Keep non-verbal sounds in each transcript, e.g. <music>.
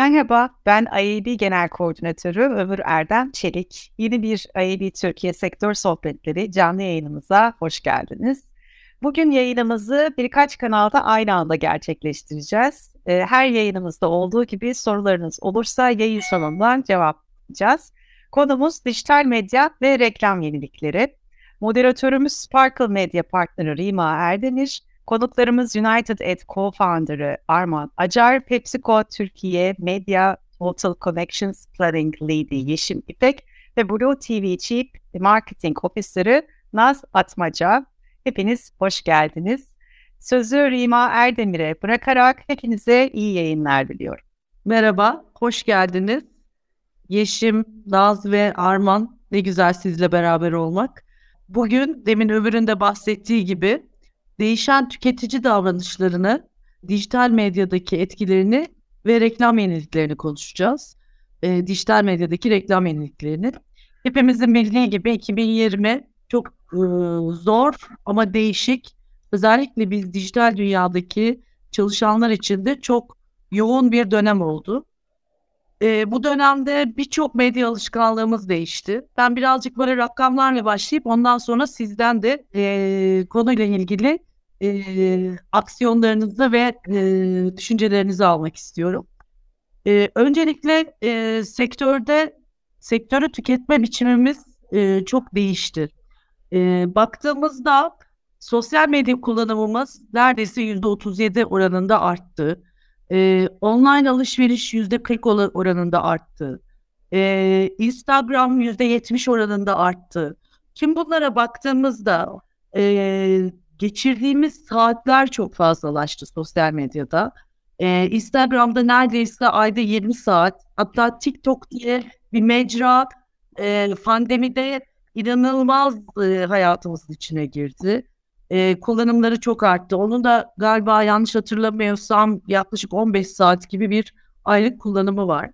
Merhaba, ben IAB Genel Koordinatörü Ömür Erdem Çelik. Yeni bir IAB Türkiye Sektör Sohbetleri canlı yayınımıza hoş geldiniz. Bugün yayınımızı birkaç kanalda aynı anda gerçekleştireceğiz. Ee, her yayınımızda olduğu gibi sorularınız olursa yayın sonundan cevaplayacağız. Konumuz dijital medya ve reklam yenilikleri. Moderatörümüz Sparkle Medya Partneri Rima Erdemir, konuklarımız United Ed Co-Founder'ı Arman Acar, PepsiCo Türkiye Medya Total Connections Planning Lead'i Yeşim İpek ve Blue TV Chief Marketing Officer'ı Naz Atmaca. Hepiniz hoş geldiniz. Sözü Rima Erdemir'e bırakarak hepinize iyi yayınlar diliyorum. Merhaba, hoş geldiniz. Yeşim, Naz ve Arman ne güzel sizle beraber olmak. Bugün demin Ömür'ün de bahsettiği gibi değişen tüketici davranışlarını, dijital medyadaki etkilerini ve reklam yeniliklerini konuşacağız. E, dijital medyadaki reklam yeniliklerini. Hepimizin bildiği gibi 2020 çok e, zor ama değişik. Özellikle biz dijital dünyadaki çalışanlar için de çok yoğun bir dönem oldu. E, bu dönemde birçok medya alışkanlığımız değişti. Ben birazcık böyle rakamlarla başlayıp ondan sonra sizden de e, konuyla ilgili e, aksiyonlarınızı ve e, düşüncelerinizi almak istiyorum. E, öncelikle e, sektörde sektörü tüketme biçimimiz e, çok değişti. E, baktığımızda sosyal medya kullanımımız neredeyse %37 oranında arttı. E, online alışveriş %40 oranında arttı. E, Instagram %70 oranında arttı. Şimdi bunlara baktığımızda e, geçirdiğimiz saatler çok fazlalaştı sosyal medyada. Ee, Instagram'da neredeyse ayda 20 saat hatta TikTok diye bir mecra e, pandemide inanılmaz e, hayatımızın içine girdi. E, kullanımları çok arttı. Onun da galiba yanlış hatırlamıyorsam yaklaşık 15 saat gibi bir aylık kullanımı var.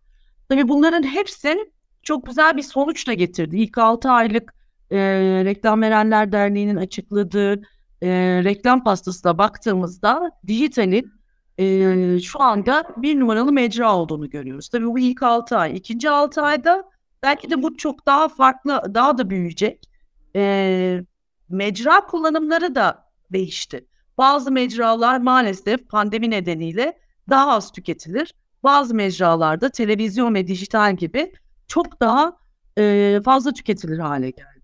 Tabii bunların hepsi çok güzel bir sonuçla getirdi. İlk 6 aylık e, Reklam Verenler Derneği'nin açıkladığı e, reklam pastasına baktığımızda dijitalin e, şu anda bir numaralı mecra olduğunu görüyoruz. Tabii bu ilk 6 ay. İkinci 6 ayda belki de bu çok daha farklı, daha da büyüyecek. E, mecra kullanımları da değişti. Bazı mecralar maalesef pandemi nedeniyle daha az tüketilir. Bazı mecralarda televizyon ve dijital gibi çok daha e, fazla tüketilir hale geldi.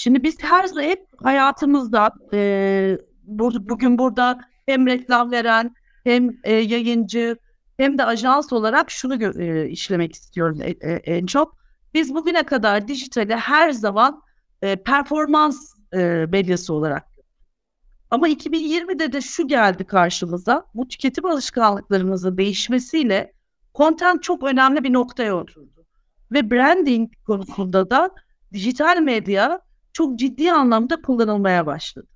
Şimdi biz her hep hayatımızda e, bu, bugün burada hem reklam veren hem e, yayıncı hem de ajans olarak şunu e, işlemek istiyorum e, e, en çok. Biz bugüne kadar dijitali her zaman e, performans e, medyası olarak ama 2020'de de şu geldi karşımıza. Bu tüketim alışkanlıklarımızın değişmesiyle content çok önemli bir noktaya oturdu. Ve branding konusunda da dijital medya çok ciddi anlamda kullanılmaya başladı.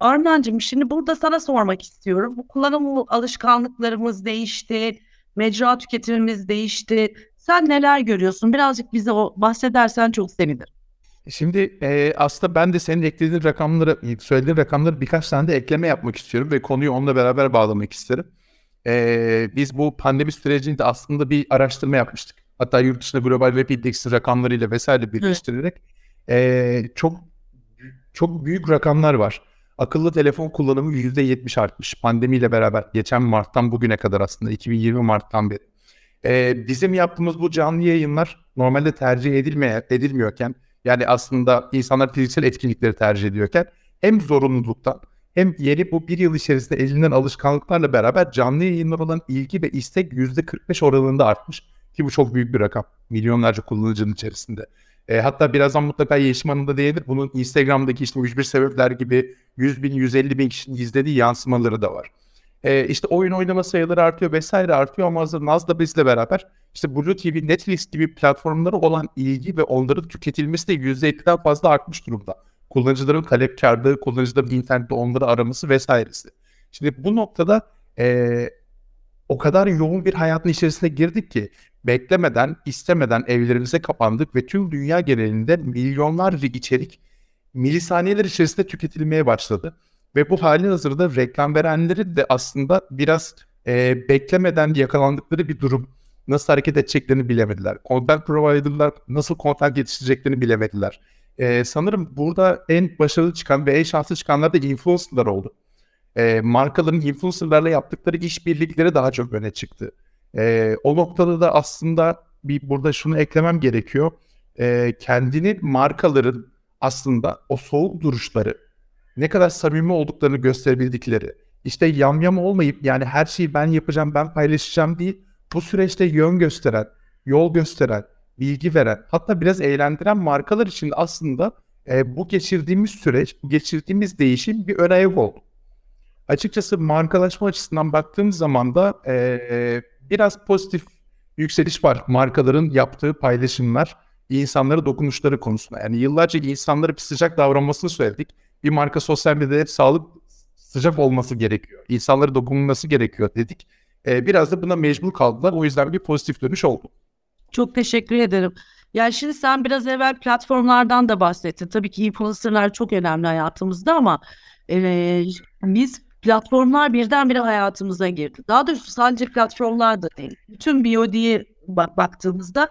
Armancığım şimdi burada sana sormak istiyorum. Bu kullanım alışkanlıklarımız değişti, mecra tüketimimiz değişti. Sen neler görüyorsun? Birazcık bize o bahsedersen çok sevinirim. Şimdi e, aslında ben de senin eklediğin rakamları, söylediğin rakamları birkaç tane de ekleme yapmak istiyorum ve konuyu onunla beraber bağlamak isterim. E, biz bu pandemi sürecinde aslında bir araştırma yapmıştık. Hatta yurt dışında Global Web Index'in rakamlarıyla vesaire birleştirerek. Evet e, çok çok büyük rakamlar var. Akıllı telefon kullanımı %70 artmış pandemiyle beraber. Geçen Mart'tan bugüne kadar aslında 2020 Mart'tan beri. Ee, bizim yaptığımız bu canlı yayınlar normalde tercih edilmeye, edilmiyorken yani aslında insanlar fiziksel etkinlikleri tercih ediyorken hem zorunluluktan hem yeni bu bir yıl içerisinde elinden alışkanlıklarla beraber canlı yayınlar olan ilgi ve istek %45 oranında artmış. Ki bu çok büyük bir rakam. Milyonlarca kullanıcının içerisinde. E, hatta birazdan mutlaka Yeşim Hanım da değinir. Bunun Instagram'daki işte 101 sebepler gibi 100 bin, 150 bin kişinin izlediği yansımaları da var. E, işte oyun oynama sayıları artıyor vesaire artıyor ama hazır Naz'la bizle beraber işte Blue TV, Netflix gibi platformlara olan ilgi ve onların tüketilmesi de %50'den fazla artmış durumda. Kullanıcıların talepkarlığı, kullanıcıların internette onları araması vesairesi. Şimdi bu noktada e, o kadar yoğun bir hayatın içerisine girdik ki beklemeden, istemeden evlerimize kapandık ve tüm dünya genelinde milyonlarca içerik milisaniyeler içerisinde tüketilmeye başladı. Ve bu hali hazırda reklam verenleri de aslında biraz e, beklemeden yakalandıkları bir durum. nasıl hareket edeceklerini bilemediler. Content provider'lar nasıl content yetiştireceklerini bilemediler. Ee, sanırım burada en başarılı çıkan ve en şanslı çıkanlar da influencer'lar oldu. Ee, markaların influencer'larla yaptıkları işbirlikleri daha çok öne çıktı. Ee, o noktada da aslında bir burada şunu eklemem gerekiyor. Ee, kendini markaların aslında o soğuk duruşları ne kadar samimi olduklarını gösterebildikleri, işte yamyam olmayıp yani her şeyi ben yapacağım, ben paylaşacağım değil, bu süreçte yön gösteren, yol gösteren, bilgi veren, hatta biraz eğlendiren markalar için aslında e, bu geçirdiğimiz süreç, bu geçirdiğimiz değişim bir ön ayak oldu. Açıkçası markalaşma açısından baktığımız zaman da e, biraz pozitif yükseliş var markaların yaptığı paylaşımlar, insanlara dokunuşları konusunda. Yani yıllarca insanlara bir sıcak davranmasını söyledik. Bir marka sosyal medyada hep sağlık sıcak olması gerekiyor. İnsanlara dokunulması gerekiyor dedik. Ee, biraz da buna mecbur kaldılar. O yüzden bir pozitif dönüş oldu. Çok teşekkür ederim. Yani şimdi sen biraz evvel platformlardan da bahsettin. Tabii ki influencerlar çok önemli hayatımızda ama e, biz platformlar birdenbire hayatımıza girdi. Daha doğrusu sadece platformlar da değil. Bütün BOD'ye bak baktığımızda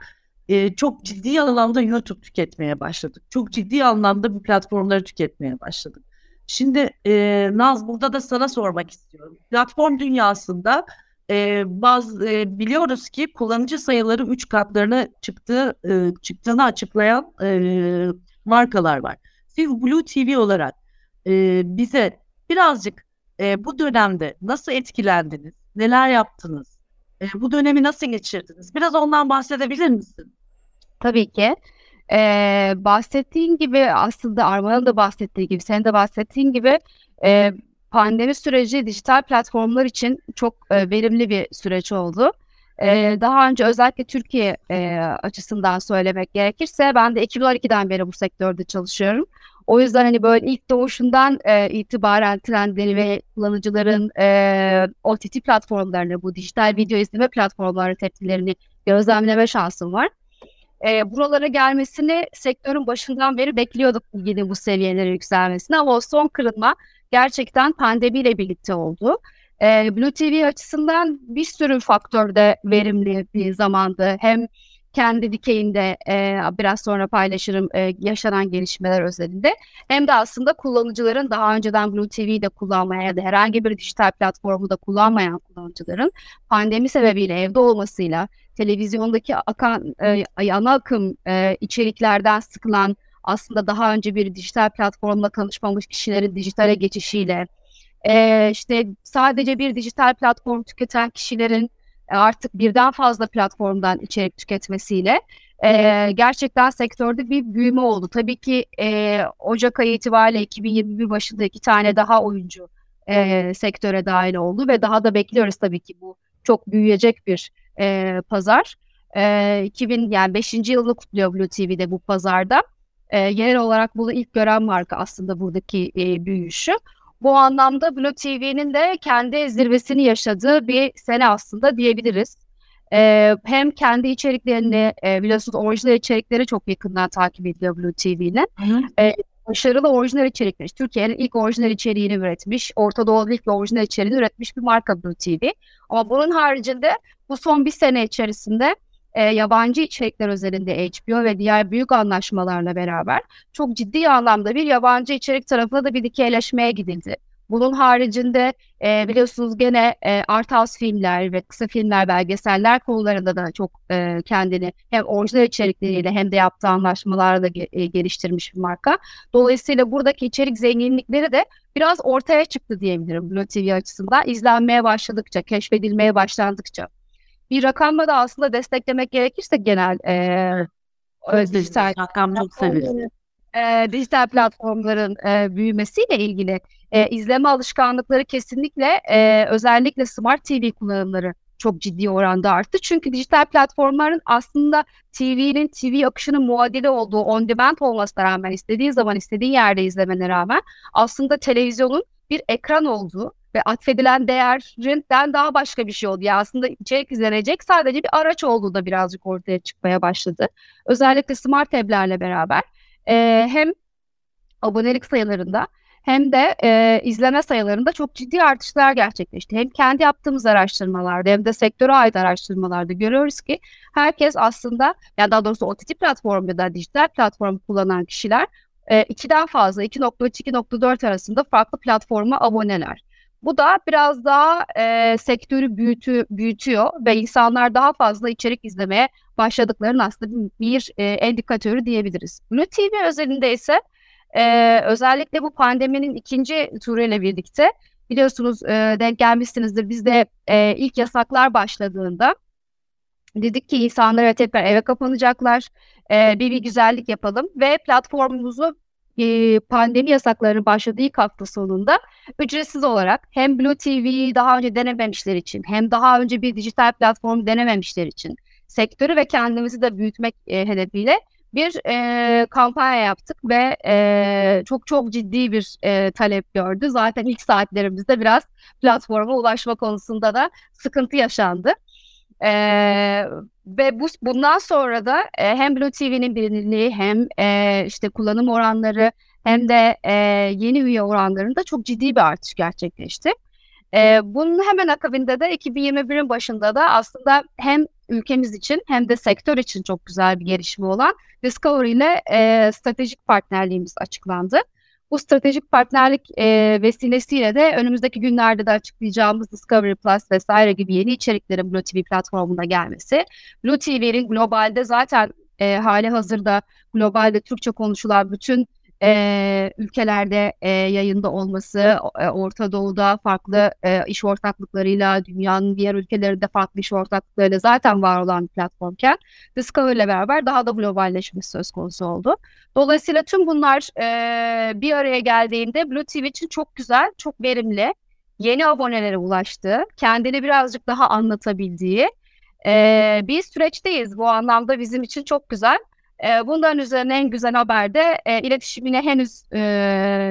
e, çok ciddi anlamda YouTube tüketmeye başladık. Çok ciddi anlamda bu platformları tüketmeye başladık. Şimdi e, Naz burada da sana sormak istiyorum. Platform dünyasında e, bazı e, biliyoruz ki kullanıcı sayıları 3 katlarına çıktığı e, çıktığını açıklayan e, markalar var. Siz Blue TV olarak e, bize birazcık e, bu dönemde nasıl etkilendiniz? Neler yaptınız? E, bu dönemi nasıl geçirdiniz? Biraz ondan bahsedebilir misin? Tabii ki. Ee, bahsettiğin gibi aslında Arman'ın da bahsettiği gibi, senin de bahsettiğin gibi e, pandemi süreci dijital platformlar için çok e, verimli bir süreç oldu. E, daha önce özellikle Türkiye e, açısından söylemek gerekirse ben de 2012'den beri bu sektörde çalışıyorum. O yüzden hani böyle ilk doğuşundan e, itibaren trendleri ve kullanıcıların e, OTT platformlarını, bu dijital video izleme platformları tepkilerini gözlemleme şansım var. E, buralara gelmesini sektörün başından beri bekliyorduk yine bu seviyelere yükselmesini ama o son kırılma gerçekten pandemiyle birlikte oldu. E, Blue TV açısından bir sürü faktörde verimli bir zamandı. Hem kendi dikeyinde e, biraz sonra paylaşırım e, yaşanan gelişmeler özelinde. Hem de aslında kullanıcıların daha önceden Blue TV'yi de kullanmaya ya da herhangi bir dijital platformu da kullanmayan kullanıcıların pandemi sebebiyle evde olmasıyla televizyondaki akan e, ana akım e, içeriklerden sıkılan aslında daha önce bir dijital platformla tanışmamış kişilerin dijitale geçişiyle e, işte sadece bir dijital platform tüketen kişilerin artık birden fazla platformdan içerik tüketmesiyle e, gerçekten sektörde bir büyüme oldu. Tabii ki e, Ocak ayı itibariyle 2021 başında iki tane daha oyuncu e, sektöre dahil oldu ve daha da bekliyoruz tabii ki bu çok büyüyecek bir e, pazar. E, 2000 yani 5. yılını kutluyor Blue TV'de bu pazarda. E, yerel olarak bunu ilk gören marka aslında buradaki e, büyüyüşü. Bu anlamda Blue TV'nin de kendi zirvesini yaşadığı bir sene aslında diyebiliriz. Ee, hem kendi içeriklerini e, biliyorsunuz orijinal içerikleri çok yakından takip ediyor Blue TV'nin. Ee, başarılı orijinal içerikler. Türkiye'nin ilk orijinal içeriğini üretmiş, Orta Doğu'da ilk orijinal içeriğini üretmiş bir marka Blue TV. Ama bunun haricinde bu son bir sene içerisinde e, yabancı içerikler özelinde HBO ve diğer büyük anlaşmalarla beraber çok ciddi anlamda bir yabancı içerik tarafına da bir dikeyleşmeye gidildi. Bunun haricinde e, biliyorsunuz gene e, art house filmler ve kısa filmler, belgeseller konularında da çok e, kendini hem orijinal içerikleriyle hem de yaptığı anlaşmalarla ge- e, geliştirmiş bir marka. Dolayısıyla buradaki içerik zenginlikleri de biraz ortaya çıktı diyebilirim Blue TV açısından. izlenmeye başladıkça, keşfedilmeye başlandıkça bir rakamla da aslında desteklemek gerekirse genel e, dijital platformların, e, dijital platformların e, büyümesiyle ilgili e, izleme alışkanlıkları kesinlikle e, özellikle Smart TV kullanımları çok ciddi oranda arttı. Çünkü dijital platformların aslında TV'nin TV akışının muadili olduğu on demand olmasına rağmen istediği zaman istediği yerde izlemene rağmen aslında televizyonun bir ekran olduğu ve atfedilen değerinden daha başka bir şey oldu. Yani aslında içerik izlenecek sadece bir araç olduğu da birazcık ortaya çıkmaya başladı. Özellikle smart evlerle beraber e, hem abonelik sayılarında hem de e, izleme sayılarında çok ciddi artışlar gerçekleşti. Hem kendi yaptığımız araştırmalarda hem de sektöre ait araştırmalarda görüyoruz ki herkes aslında ya daha doğrusu OTT platform ya da dijital platform kullanan kişiler e, 2'den fazla 2.3-2.4 arasında farklı platforma aboneler. Bu da biraz daha e, sektörü büyütü, büyütüyor ve insanlar daha fazla içerik izlemeye başladıklarının aslında bir e, endikatörü diyebiliriz. Blue TV özelinde ise e, özellikle bu pandeminin ikinci turuyla birlikte biliyorsunuz e, denk gelmişsinizdir. Biz de e, ilk yasaklar başladığında dedik ki insanlara tekrar eve kapanacaklar. E, bir bir güzellik yapalım ve platformumuzu e, pandemi yasakları başladığı ilk hafta sonunda ücretsiz olarak hem Blue TV'yi daha önce denememişler için hem daha önce bir dijital platform denememişler için sektörü ve kendimizi de büyütmek e, hedefiyle bir e, kampanya yaptık ve e, çok çok ciddi bir e, talep gördü. Zaten ilk saatlerimizde biraz platforma ulaşma konusunda da sıkıntı yaşandı. E, ve bu bundan sonra da e, hem Blue TV'nin bilinirliği hem e, işte kullanım oranları hem de e, yeni üye oranlarında çok ciddi bir artış gerçekleşti. E, bunun hemen akabinde de 2021'in başında da aslında hem ülkemiz için hem de sektör için çok güzel bir gelişme olan Discovery ile e, stratejik partnerliğimiz açıklandı. Bu stratejik partnerlik e, vesilesiyle de önümüzdeki günlerde de açıklayacağımız Discovery Plus vesaire gibi yeni içeriklerin Blue TV platformunda gelmesi. Blue TV'nin globalde zaten e, hali hazırda globalde Türkçe konuşulan bütün e, ülkelerde e, yayında olması, e, Orta Doğu'da farklı e, iş ortaklıklarıyla, dünyanın diğer ülkelerinde farklı iş ortaklıklarıyla zaten var olan bir platformken Discovery ile beraber daha da globalleşmesi söz konusu oldu. Dolayısıyla tüm bunlar e, bir araya geldiğinde Blue TV için çok güzel, çok verimli, yeni abonelere ulaştığı, kendini birazcık daha anlatabildiği e, bir süreçteyiz. Bu anlamda bizim için çok güzel. E, bunların üzerine en güzel haber de e, iletişimine henüz e,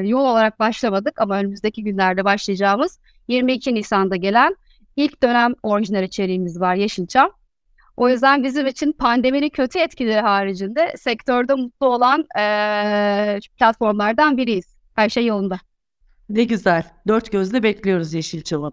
yol olarak başlamadık ama önümüzdeki günlerde başlayacağımız 22 Nisan'da gelen ilk dönem orijinal içeriğimiz var Yeşilçam. O yüzden bizim için pandeminin kötü etkileri haricinde sektörde mutlu olan e, platformlardan biriyiz. Her şey yolunda. Ne güzel. Dört gözle bekliyoruz Yeşilçam'ı.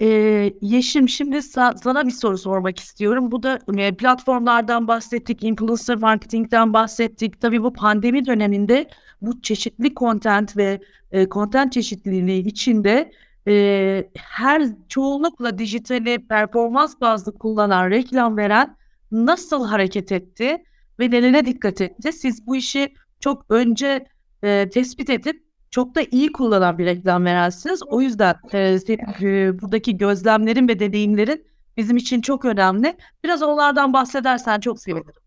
Ee, Yeşim şimdi sa- sana bir soru sormak istiyorum. Bu da e, platformlardan bahsettik, influencer marketingten bahsettik. Tabii bu pandemi döneminde bu çeşitli content ve e, çeşitliliği içinde e, her çoğunlukla dijitali performans bazlı kullanan, reklam veren nasıl hareket etti ve nelere dikkat etti? Siz bu işi çok önce e, tespit edip çok da iyi kullanan bir reklam verensiniz. O yüzden e, e, buradaki gözlemlerin ve deneyimlerin bizim için çok önemli. Biraz onlardan bahsedersen çok sevinirim.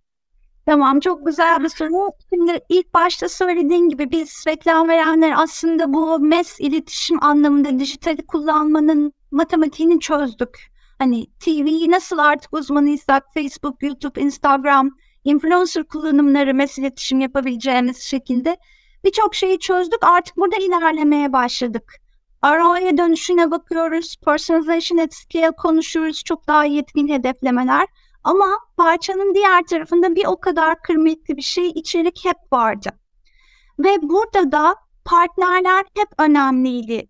Tamam çok güzel bir soru. Şimdi ilk başta söylediğin gibi biz reklam verenler aslında bu mes iletişim anlamında dijitali kullanmanın matematiğini çözdük. Hani TV'yi nasıl artık uzmanıysak Facebook, YouTube, Instagram, influencer kullanımları mes iletişim yapabileceğimiz şekilde birçok şeyi çözdük. Artık burada ilerlemeye başladık. ROI'ye dönüşüne bakıyoruz. Personalization at scale konuşuyoruz. Çok daha yetkin hedeflemeler. Ama parçanın diğer tarafında bir o kadar kıymetli bir şey içerik hep vardı. Ve burada da partnerler hep önemliydi.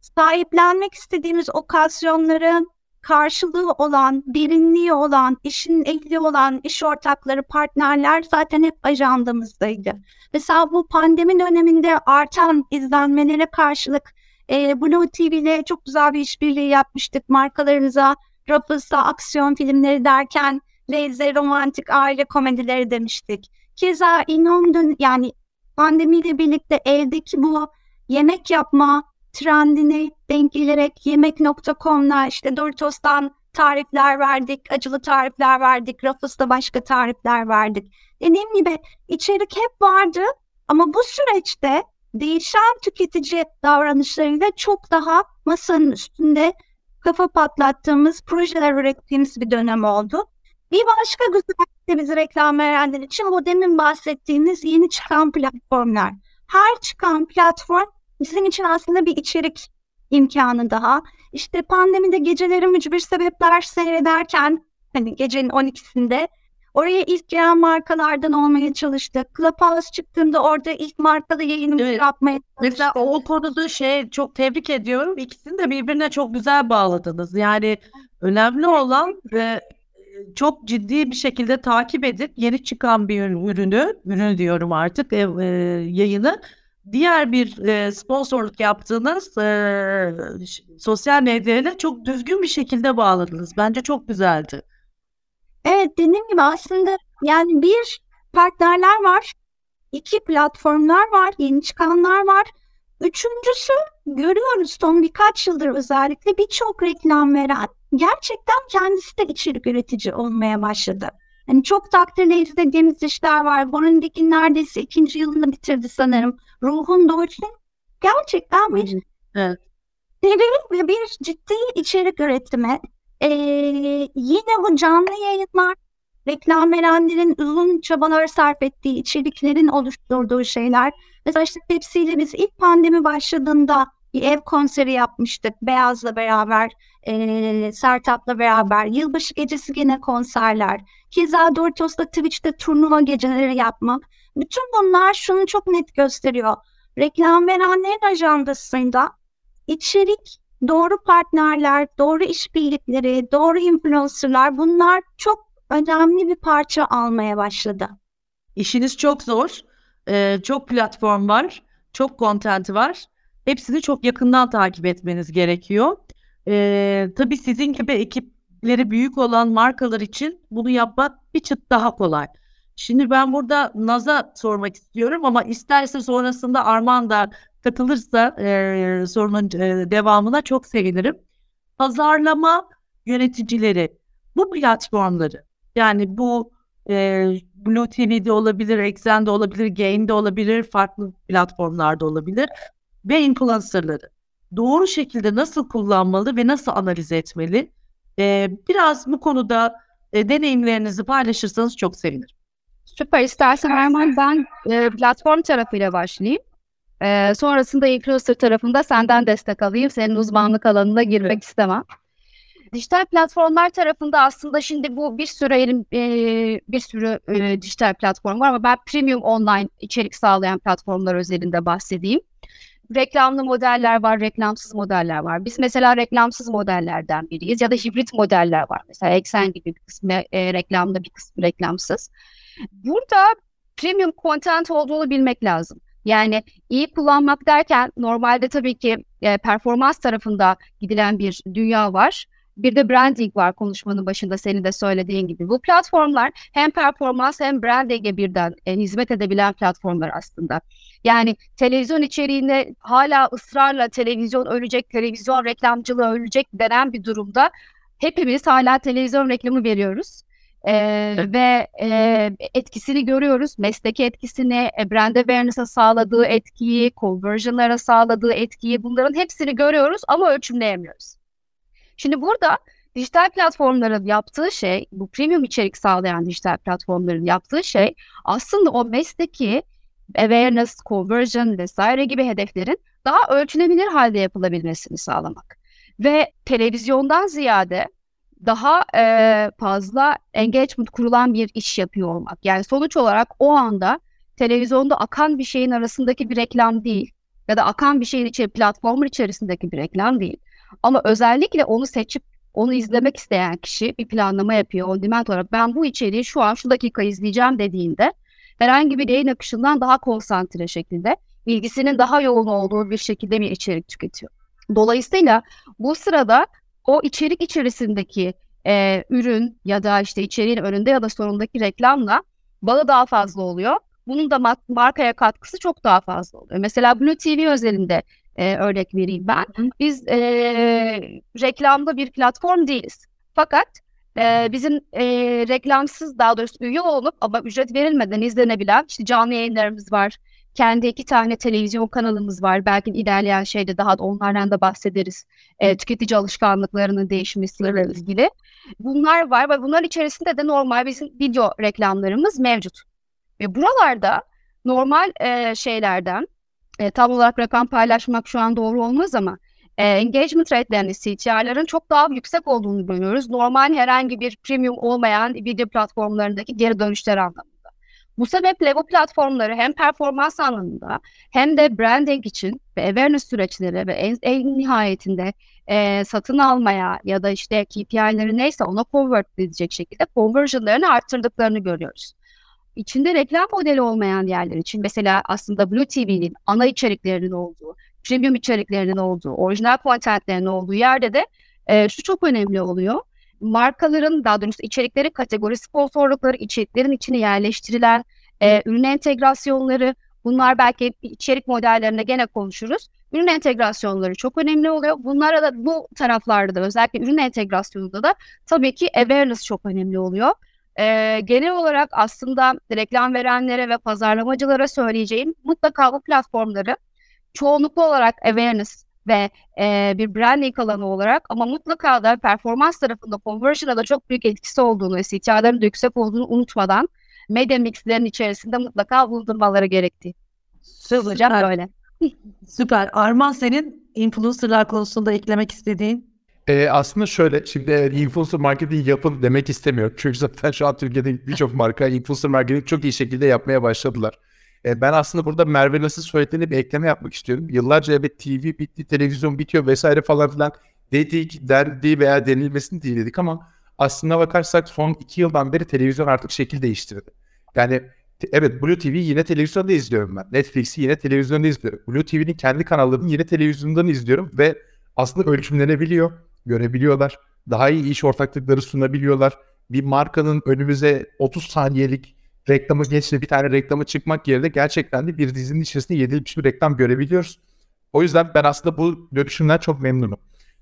Sahiplenmek istediğimiz okasyonların karşılığı olan, bilinliği olan, işin ehli olan iş ortakları, partnerler zaten hep ajandamızdaydı. Mesela bu pandemi döneminde artan izlenmelere karşılık e, Blue TV ile çok güzel bir işbirliği yapmıştık. Markalarınıza Ruffles'ta aksiyon filmleri derken lazy romantik aile komedileri demiştik. Keza İnhom'dun yani pandemiyle birlikte evdeki bu yemek yapma trendine denk gelerek yemek.com'la işte Doritos'tan tarifler verdik, acılı tarifler verdik, Ruffles'ta başka tarifler verdik. Dediğim gibi içerik hep vardı ama bu süreçte değişen tüketici davranışlarıyla çok daha masanın üstünde kafa patlattığımız, projeler ürettiğimiz bir dönem oldu. Bir başka güzellik de bizi reklam verenler için bu demin bahsettiğimiz yeni çıkan platformlar. Her çıkan platform bizim için aslında bir içerik imkanı daha. İşte pandemide geceleri mücbir sebepler seyrederken hani gecenin 12'sinde Oraya ilk giren markalardan olmaya çalıştık. Clubhouse çıktığında orada ilk markalı yayınımızı Evet. yapmaya Mesela o konuda şey çok tebrik ediyorum. İkisini de birbirine çok güzel bağladınız. Yani önemli olan ve çok ciddi bir şekilde takip edip yeni çıkan bir ürünü, ürün diyorum artık, e, e, yayını diğer bir e, sponsorluk yaptığınız e, sosyal medyayla çok düzgün bir şekilde bağladınız. Bence çok güzeldi. Evet dediğim gibi aslında yani bir partnerler var. iki platformlar var. Yeni çıkanlar var. Üçüncüsü görüyoruz son birkaç yıldır özellikle birçok reklam veren gerçekten kendisi de içerik üretici olmaya başladı. Hani çok takdirle izlediğimiz işler var. Borundaki neredeyse ikinci yılını bitirdi sanırım. Ruhun Doğuş'un gerçekten bir Evet. derin ve bir ciddi içerik üretimi. Ee, yine bu canlı yayınlar, reklam verenlerin uzun çabalar sarf ettiği içeriklerin oluşturduğu şeyler. Mesela işte Pepsi ile biz ilk pandemi başladığında bir ev konseri yapmıştık. Beyaz'la beraber, ee, Sertab'la beraber. Yılbaşı gecesi gene konserler. Keza Doritos'la Twitch'te turnuva geceleri yapmak. Bütün bunlar şunu çok net gösteriyor. Reklam verenlerin ajandasında içerik, doğru partnerler, doğru işbirlikleri, doğru influencerlar bunlar çok önemli bir parça almaya başladı. İşiniz çok zor. Ee, çok platform var. Çok content var. Hepsini çok yakından takip etmeniz gerekiyor. Ee, tabii sizin gibi ekipleri büyük olan markalar için bunu yapmak bir çıt daha kolay. Şimdi ben burada Naz'a sormak istiyorum ama isterse sonrasında Arman da katılırsa e, sorunun e, devamına çok sevinirim. Pazarlama yöneticileri bu platformları yani bu e, Blue TV'de olabilir, Exxen'de olabilir, Gain'de olabilir, farklı platformlarda olabilir ve influencerları doğru şekilde nasıl kullanmalı ve nasıl analiz etmeli? E, biraz bu konuda e, deneyimlerinizi paylaşırsanız çok sevinirim. Süper. İstersen Erman ben e, platform tarafıyla başlayayım. E, sonrasında influencer tarafında senden destek alayım. Senin uzmanlık alanına girmek istemem. Dijital platformlar tarafında aslında şimdi bu bir sürü elim, e, bir sürü e, dijital platform var ama ben premium online içerik sağlayan platformlar özelinde bahsedeyim. Reklamlı modeller var, reklamsız modeller var. Biz mesela reklamsız modellerden biriyiz ya da hibrit modeller var. Mesela Exxen gibi bir kısmı e, reklamlı bir kısmı reklamsız. Burada premium content olduğunu bilmek lazım. Yani iyi kullanmak derken normalde tabii ki e, performans tarafında gidilen bir dünya var. Bir de branding var konuşmanın başında senin de söylediğin gibi. Bu platformlar hem performans hem branding'e birden e, hizmet edebilen platformlar aslında. Yani televizyon içeriğinde hala ısrarla televizyon ölecek, televizyon reklamcılığı ölecek denen bir durumda hepimiz hala televizyon reklamı veriyoruz. Ee, ve e, etkisini görüyoruz. Mesleki etkisini, e, brand awareness'a sağladığı etkiyi, conversion'lara sağladığı etkiyi bunların hepsini görüyoruz ama ölçümleyemiyoruz. Şimdi burada dijital platformların yaptığı şey, bu premium içerik sağlayan dijital platformların yaptığı şey aslında o mesleki awareness, conversion vesaire gibi hedeflerin daha ölçülebilir halde yapılabilmesini sağlamak. Ve televizyondan ziyade daha e, fazla engagement kurulan bir iş yapıyor olmak. Yani sonuç olarak o anda televizyonda akan bir şeyin arasındaki bir reklam değil ya da akan bir şeyin içi platformun içerisindeki bir reklam değil. Ama özellikle onu seçip onu izlemek isteyen kişi bir planlama yapıyor on demand olarak. Ben bu içeriği şu an şu dakika izleyeceğim dediğinde herhangi bir yayın akışından daha konsantre şekilde ilgisinin daha yoğun olduğu bir şekilde bir içerik tüketiyor. Dolayısıyla bu sırada o içerik içerisindeki e, ürün ya da işte içeriğin önünde ya da sonundaki reklamla bağı daha fazla oluyor. Bunun da ma- markaya katkısı çok daha fazla oluyor. Mesela Blue TV özelinde e, örnek vereyim ben. Biz e, reklamda bir platform değiliz. Fakat e, bizim e, reklamsız daha doğrusu üye olup ama ücret verilmeden izlenebilen işte canlı yayınlarımız var. Kendi iki tane televizyon kanalımız var. Belki ilerleyen şeyde daha da onlardan da bahsederiz. E, tüketici alışkanlıklarının değişmesiyle ilgili. Bunlar var ve bunlar içerisinde de normal bizim video reklamlarımız mevcut. Ve buralarda normal e, şeylerden e, tam olarak rakam paylaşmak şu an doğru olmaz ama e, engagement rate'lerinin CTR'ların çok daha yüksek olduğunu görüyoruz. Normal herhangi bir premium olmayan video platformlarındaki geri dönüşler anlamında. Bu sebeple bu platformları hem performans anlamında hem de branding için ve awareness süreçleri ve en, en nihayetinde e, satın almaya ya da işte KPI'leri neyse ona convert edecek şekilde conversionlarını arttırdıklarını görüyoruz. İçinde reklam modeli olmayan yerler için mesela aslında Blue TV'nin ana içeriklerinin olduğu, premium içeriklerinin olduğu, orijinal contentlerinin olduğu yerde de e, şu çok önemli oluyor. Markaların daha doğrusu içerikleri kategori sponsorlukları, içeriklerin içine yerleştirilen e, ürün entegrasyonları, bunlar belki içerik modellerinde gene konuşuruz. Ürün entegrasyonları çok önemli oluyor. Bunlara da bu taraflarda da özellikle ürün entegrasyonunda da tabii ki awareness çok önemli oluyor. Ee, genel olarak aslında reklam verenlere ve pazarlamacılara söyleyeceğim mutlaka bu platformları çoğunluklu olarak awareness ve e, bir branding alanı olarak ama mutlaka da performans tarafında conversion'a da çok büyük etkisi olduğunu ve CTR'ların da yüksek olduğunu unutmadan medya mixlerin içerisinde mutlaka bulundurmaları gerektiği. Söz hocam böyle. <laughs> Süper. Arman senin influencerlar konusunda eklemek istediğin? Ee, aslında şöyle, şimdi evet, influencer marketing yapın demek istemiyorum. Çünkü zaten şu an Türkiye'de birçok marka influencer marketing çok iyi şekilde yapmaya başladılar. Ee, ben aslında burada Merve nasıl söylediğini bir ekleme yapmak istiyorum. Yıllarca evet TV bitti, televizyon bitiyor vesaire falan filan dedik, derdi veya denilmesini dinledik ama aslında bakarsak son iki yıldan beri televizyon artık şekil değiştirdi. Yani evet Blue TV yine televizyonda izliyorum ben. Netflix'i yine televizyonda izliyorum. Blue TV'nin kendi kanallarını yine televizyondan izliyorum ve aslında ölçümlenebiliyor, görebiliyorlar. Daha iyi iş ortaklıkları sunabiliyorlar. Bir markanın önümüze 30 saniyelik reklamı geçti bir tane reklamı çıkmak yerine gerçekten de bir dizinin içerisinde yedilmiş bir reklam görebiliyoruz. O yüzden ben aslında bu dönüşümden çok memnunum.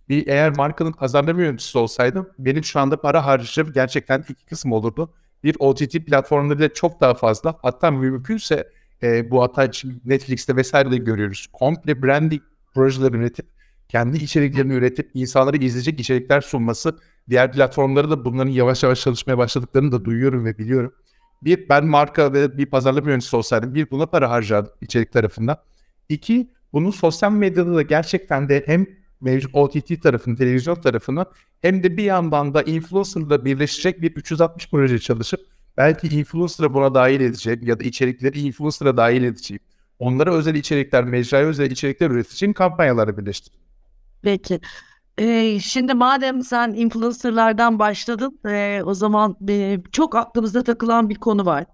Bir eğer markanın pazarlama yöneticisi olsaydım benim şu anda para harcayacağım gerçekten iki kısım olurdu bir OTT platformlarıyla çok daha fazla hatta mümkünse e, bu hatta Netflix'te vesaire de görüyoruz. Komple branding projeler üretip kendi içeriklerini üretip insanları izleyecek içerikler sunması diğer platformları da bunların yavaş yavaş çalışmaya başladıklarını da duyuyorum ve biliyorum. Bir, ben marka ve bir pazarlama yöneticisi olsaydım bir buna para harcardım içerik tarafından. İki, bunun sosyal medyada da gerçekten de hem mevcut OTT tarafını, televizyon tarafını hem de bir yandan da influencer'la birleşecek bir 360 proje çalışıp belki influencer'ı buna dahil edeceğim ya da içerikleri influencer'a dahil edeceğim. Onlara özel içerikler, mecraya özel içerikler üreteceğim kampanyaları birleştir. Peki. Ee, şimdi madem sen influencerlardan başladın, e, o zaman e, çok aklımızda takılan bir konu var.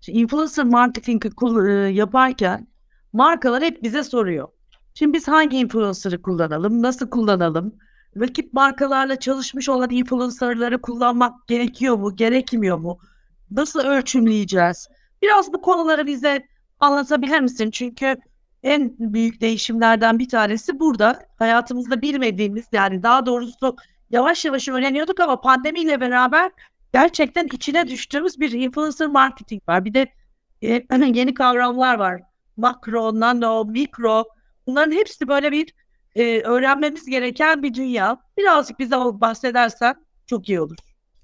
Şimdi influencer marketing e, yaparken markalar hep bize soruyor. Şimdi biz hangi influencer'ı kullanalım, nasıl kullanalım? Rakip markalarla çalışmış olan influencer'ları kullanmak gerekiyor mu, gerekmiyor mu? Nasıl ölçümleyeceğiz? Biraz bu konuları bize anlatabilir misin? Çünkü en büyük değişimlerden bir tanesi burada. Hayatımızda bilmediğimiz yani daha doğrusu yavaş yavaş öğreniyorduk ama pandemiyle beraber gerçekten içine düştüğümüz bir influencer marketing var. Bir de e, <clears throat> yeni kavramlar var. Makro, nano, mikro, Bunların hepsi böyle bir e, öğrenmemiz gereken bir dünya. Birazcık bize bahsedersen çok iyi olur.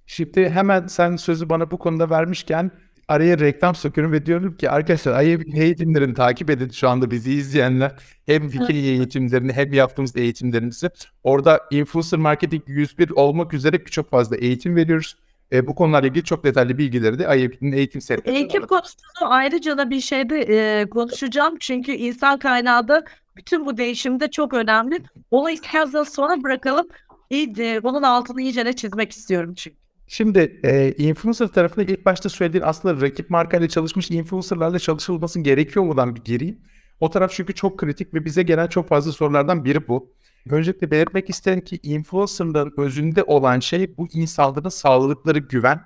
Şimdi hemen sen sözü bana bu konuda vermişken araya reklam sokuyorum ve diyorum ki arkadaşlar ayı eğitimlerini takip edin şu anda bizi izleyenler. Hem fikir <laughs> eğitimlerini hem yaptığımız eğitimlerimizi. Orada influencer marketing 101 olmak üzere çok fazla eğitim veriyoruz. E, bu konularla ilgili çok detaylı bilgileri de IAP'nin eğitim setleri. Eğitim konusunu ayrıca da bir şeyde e, konuşacağım. Çünkü insan kaynağı da bütün bu değişimde çok önemli. Olayı isterseniz sonra bırakalım. İyice, bunun altını iyice de çizmek istiyorum çünkü. Şimdi e, influencer tarafında ilk başta söylediğin aslında rakip markayla çalışmış influencerlarla çalışılması gerekiyor mudan bir gireyim. O taraf çünkü çok kritik ve bize gelen çok fazla sorulardan biri bu. Öncelikle belirtmek isterim ki influencerların özünde olan şey bu insanların sağladıkları güven,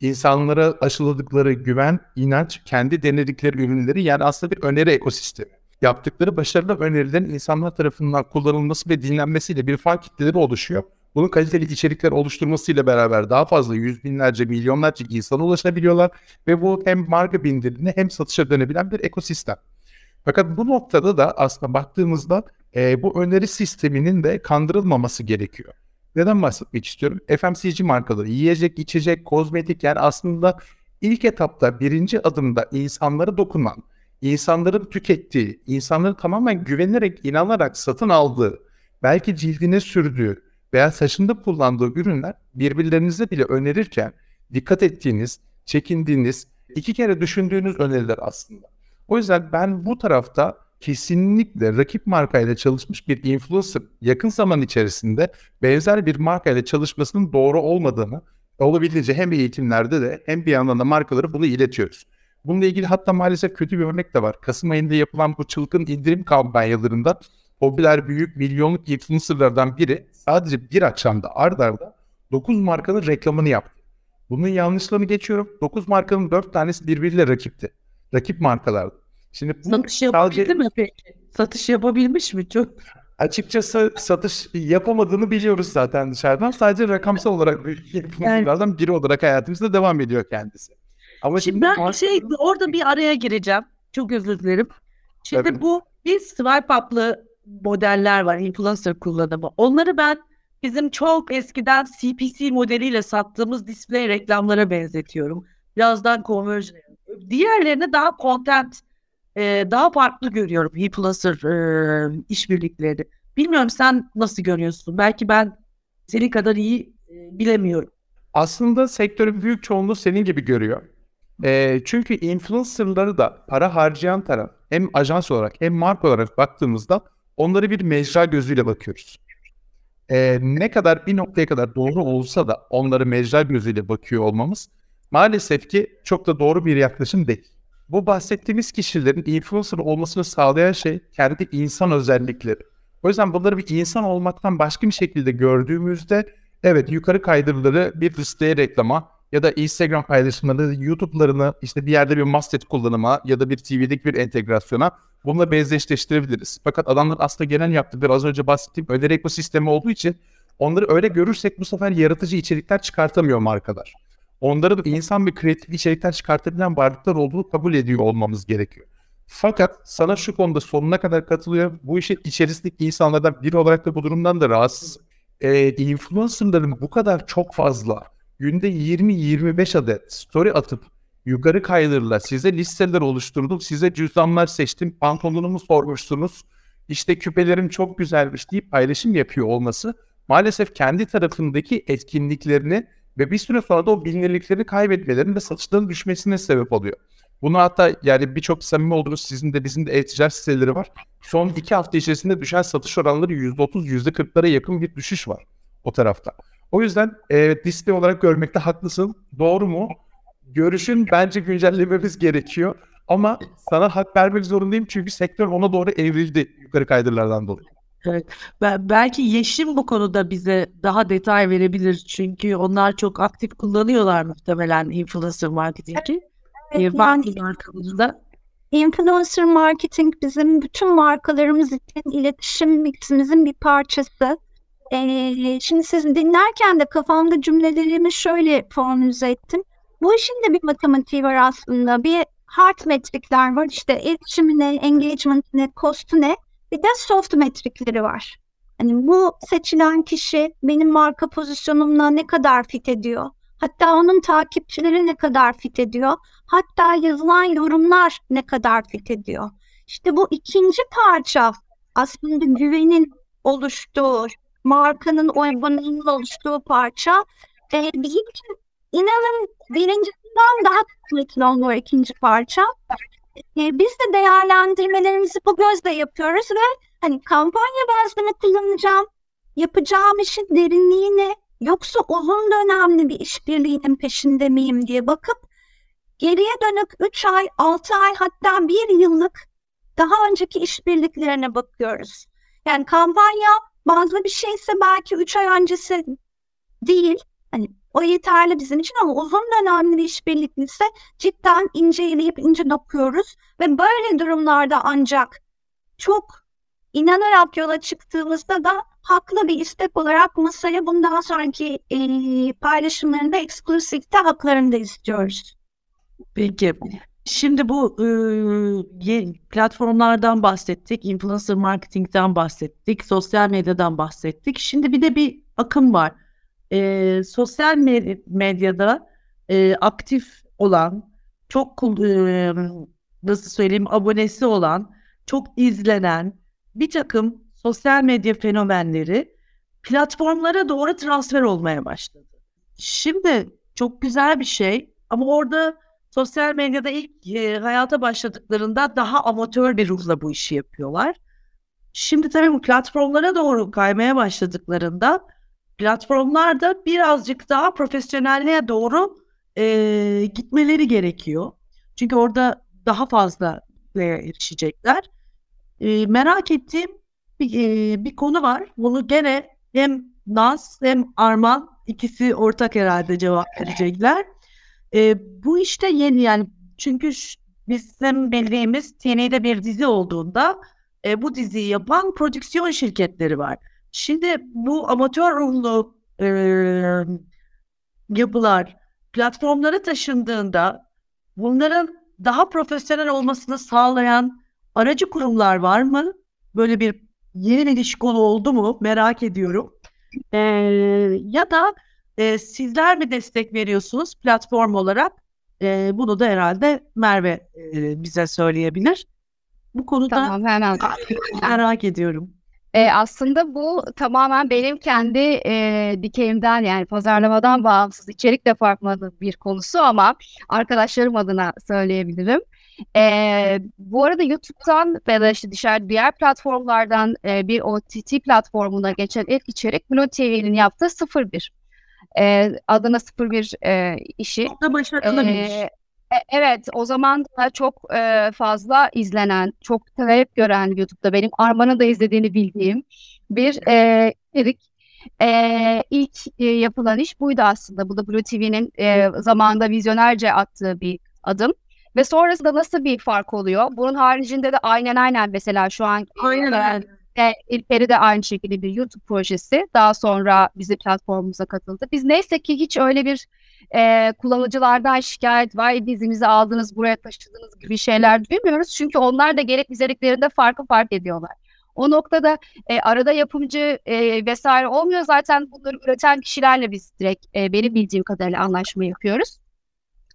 insanlara aşıladıkları güven, inanç, kendi denedikleri ürünleri yani aslında bir öneri ekosistemi yaptıkları başarılı önerilerin insanlar tarafından kullanılması ve dinlenmesiyle bir fan kitleleri oluşuyor. Bunun kaliteli içerikler oluşturmasıyla beraber daha fazla yüz binlerce, milyonlarca insana ulaşabiliyorlar ve bu hem marka bindirini hem satışa dönebilen bir ekosistem. Fakat bu noktada da aslında baktığımızda e, bu öneri sisteminin de kandırılmaması gerekiyor. Neden bahsetmek istiyorum? FMCG markaları, yiyecek, içecek, kozmetik yani aslında ilk etapta birinci adımda insanlara dokunan, insanların tükettiği, insanların tamamen güvenerek, inanarak satın aldığı belki cildine sürdüğü veya saçında kullandığı ürünler birbirlerinize bile önerirken dikkat ettiğiniz, çekindiğiniz, iki kere düşündüğünüz öneriler aslında. O yüzden ben bu tarafta kesinlikle rakip markayla çalışmış bir influencer yakın zaman içerisinde benzer bir markayla çalışmasının doğru olmadığını olabildiğince hem eğitimlerde de hem bir yandan da markaları bunu iletiyoruz. Bununla ilgili hatta maalesef kötü bir örnek de var. Kasım ayında yapılan bu çılgın indirim kampanyalarında popüler büyük milyonluk influencerlardan biri sadece bir akşamda ard arda 9 markanın reklamını yaptı. Bunun yanlışlarını geçiyorum. 9 markanın 4 tanesi birbiriyle rakipti. Rakip markalardı. Şimdi bu Satış yapabildi sadece... mi peki? Satış yapabilmiş mi? Çok Açıkçası satış yapamadığını biliyoruz zaten dışarıdan. Sadece rakamsal olarak büyük influencerlardan biri olarak hayatımızda devam ediyor kendisi. Ama şimdi, şimdi ben şey orada bir araya gireceğim. Çok özür dilerim. Şimdi Tabii. bu bir swipe up'lı modeller var influencer kullanımı. Onları ben bizim çok eskiden CPC modeliyle sattığımız display reklamlara benzetiyorum. Birazdan conversion. Diğerlerini daha content e, daha farklı görüyorum influencer e, işbirlikleri. Bilmiyorum sen nasıl görüyorsun? Belki ben seni kadar iyi e, bilemiyorum. Aslında sektörün büyük çoğunluğu senin gibi görüyor. E, çünkü influencerları da para harcayan taraf hem ajans olarak hem marka olarak baktığımızda onları bir mecra gözüyle bakıyoruz. E, ne kadar bir noktaya kadar doğru olsa da onları mecra gözüyle bakıyor olmamız maalesef ki çok da doğru bir yaklaşım değil. Bu bahsettiğimiz kişilerin influencer olmasını sağlayan şey kendi insan özellikleri. O yüzden bunları bir insan olmaktan başka bir şekilde gördüğümüzde evet yukarı kaydırıları bir listeye reklama ya da Instagram paylaşımları, YouTube'larını işte bir yerde bir mastet kullanıma ya da bir TV'deki bir entegrasyona bununla benzeşleştirebiliriz. Fakat adamlar aslında genel yaptıkları az önce bahsettiğim öneri ekosistemi olduğu için onları öyle görürsek bu sefer yaratıcı içerikler çıkartamıyor markalar. Onları insan bir kreatif içerikler çıkartabilen varlıklar olduğunu kabul ediyor olmamız gerekiyor. Fakat sana şu konuda sonuna kadar katılıyor. Bu işin içerisindeki insanlardan biri olarak da bu durumdan da rahatsız. Ee, influencerların bu kadar çok fazla günde 20-25 adet story atıp yukarı kaydırırlar. Size listeler oluşturdum. Size cüzdanlar seçtim. Pantolonumu sormuşsunuz. İşte küpelerim çok güzelmiş deyip paylaşım yapıyor olması maalesef kendi tarafındaki etkinliklerini ve bir süre sonra da o bilinirlikleri kaybetmelerin ve satışların düşmesine sebep oluyor. Bunu hatta yani birçok samimi olduğunuz sizin de bizim de e-ticaret siteleri var. Son iki hafta içerisinde düşen satış oranları %30, %40'lara yakın bir düşüş var o tarafta. O yüzden evet liste olarak görmekte haklısın. Doğru mu? Görüşün bence güncellememiz gerekiyor. Ama sana hak vermek zorundayım çünkü sektör ona doğru evrildi yukarı kaydırlardan dolayı. Evet. belki Yeşim bu konuda bize daha detay verebilir. Çünkü onlar çok aktif kullanıyorlar muhtemelen influencer marketingi. Evet, ee, yani, markamızda. Influencer marketing bizim bütün markalarımız için iletişim miximizin bir parçası. Ee, şimdi siz dinlerken de kafamda cümlelerimi şöyle formüle ettim. Bu işin de bir matematiği var aslında. Bir hard metrikler var. İşte iletişimi ne, engagement ne, cost ne. Bir de soft metrikleri var. Hani bu seçilen kişi benim marka pozisyonumla ne kadar fit ediyor? Hatta onun takipçileri ne kadar fit ediyor? Hatta yazılan yorumlar ne kadar fit ediyor? İşte bu ikinci parça aslında güvenin oluştuğu, markanın uygunluğunun oluştuğu parça e, bizim inanın birincisinden daha kıymetli oluyor ikinci parça. E, biz de değerlendirmelerimizi bu gözle yapıyoruz ve hani kampanya bazlı mı kullanacağım, yapacağım işin derinliğine yoksa uzun dönemli bir işbirliğinin peşinde miyim diye bakıp geriye dönük 3 ay, 6 ay hatta 1 yıllık daha önceki işbirliklerine bakıyoruz. Yani kampanya bazı bir şeyse belki 3 ay öncesi değil. Hani o yeterli bizim için ama uzun dönemli bir işbirlikliyse cidden inceleyip ince dokuyoruz. Ve böyle durumlarda ancak çok inanarak yola çıktığımızda da haklı bir istek olarak masaya bundan sonraki e, paylaşımlarında eksklusifte haklarını da istiyoruz. Peki. Şimdi bu e, platformlardan bahsettik, influencer marketingten bahsettik, sosyal medyadan bahsettik. Şimdi bir de bir akım var e, sosyal medyada e, aktif olan, çok e, nasıl söyleyeyim abonesi olan, çok izlenen bir takım sosyal medya fenomenleri platformlara doğru transfer olmaya başladı. Şimdi çok güzel bir şey ama orada sosyal medyada ilk e, hayata başladıklarında daha amatör bir ruhla bu işi yapıyorlar. Şimdi tabii bu platformlara doğru kaymaya başladıklarında platformlar da birazcık daha profesyonelliğe doğru e, gitmeleri gerekiyor. Çünkü orada daha fazla erişecekler. E, merak ettiğim bir, e, bir konu var. Bunu gene hem Naz hem Arman ikisi ortak herhalde cevap verecekler. E, bu işte yeni yani çünkü bizim bildiğimiz TN'de bir dizi olduğunda e, bu diziyi yapan prodüksiyon şirketleri var. Şimdi bu amatör ruhlu e, yapılar platformlara taşındığında bunların daha profesyonel olmasını sağlayan aracı kurumlar var mı? Böyle bir yeni bir iş kolu oldu mu? Merak ediyorum. Ee, ya da e, sizler mi destek veriyorsunuz platform olarak? E, bunu da herhalde Merve e, bize söyleyebilir. Bu konuda Tamam merak ediyorum. E, aslında bu tamamen benim kendi e, dikeyimden yani pazarlamadan bağımsız içerik departmanı bir konusu ama arkadaşlarım adına söyleyebilirim. E, bu arada YouTube'dan ya da işte dışarı diğer platformlardan e, bir OTT platformuna geçen ilk içerik Blue TV'nin yaptığı 01. E, adına 01 e, işi. Çok da başarılı bir iş. E- evet o zaman da çok e, fazla izlenen, çok talep gören YouTube'da benim Arman'ın da izlediğini bildiğim bir e, içerik. E, ilk e, yapılan iş buydu aslında. Bu da Blue TV'nin e, zamanında vizyonerce attığı bir adım. Ve sonrasında nasıl bir fark oluyor? Bunun haricinde de aynen aynen mesela şu an Aynen ve İlperi de aynı şekilde bir YouTube projesi. Daha sonra bizi platformumuza katıldı. Biz neyse ki hiç öyle bir e, kullanıcılardan şikayet vay dizimizi aldınız buraya taşıdınız gibi şeyler duymuyoruz. Çünkü onlar da gerek izlediklerinde farkı fark ediyorlar. O noktada e, arada yapımcı e, vesaire olmuyor. Zaten bunları üreten kişilerle biz direkt e, benim bildiğim kadarıyla anlaşma yapıyoruz.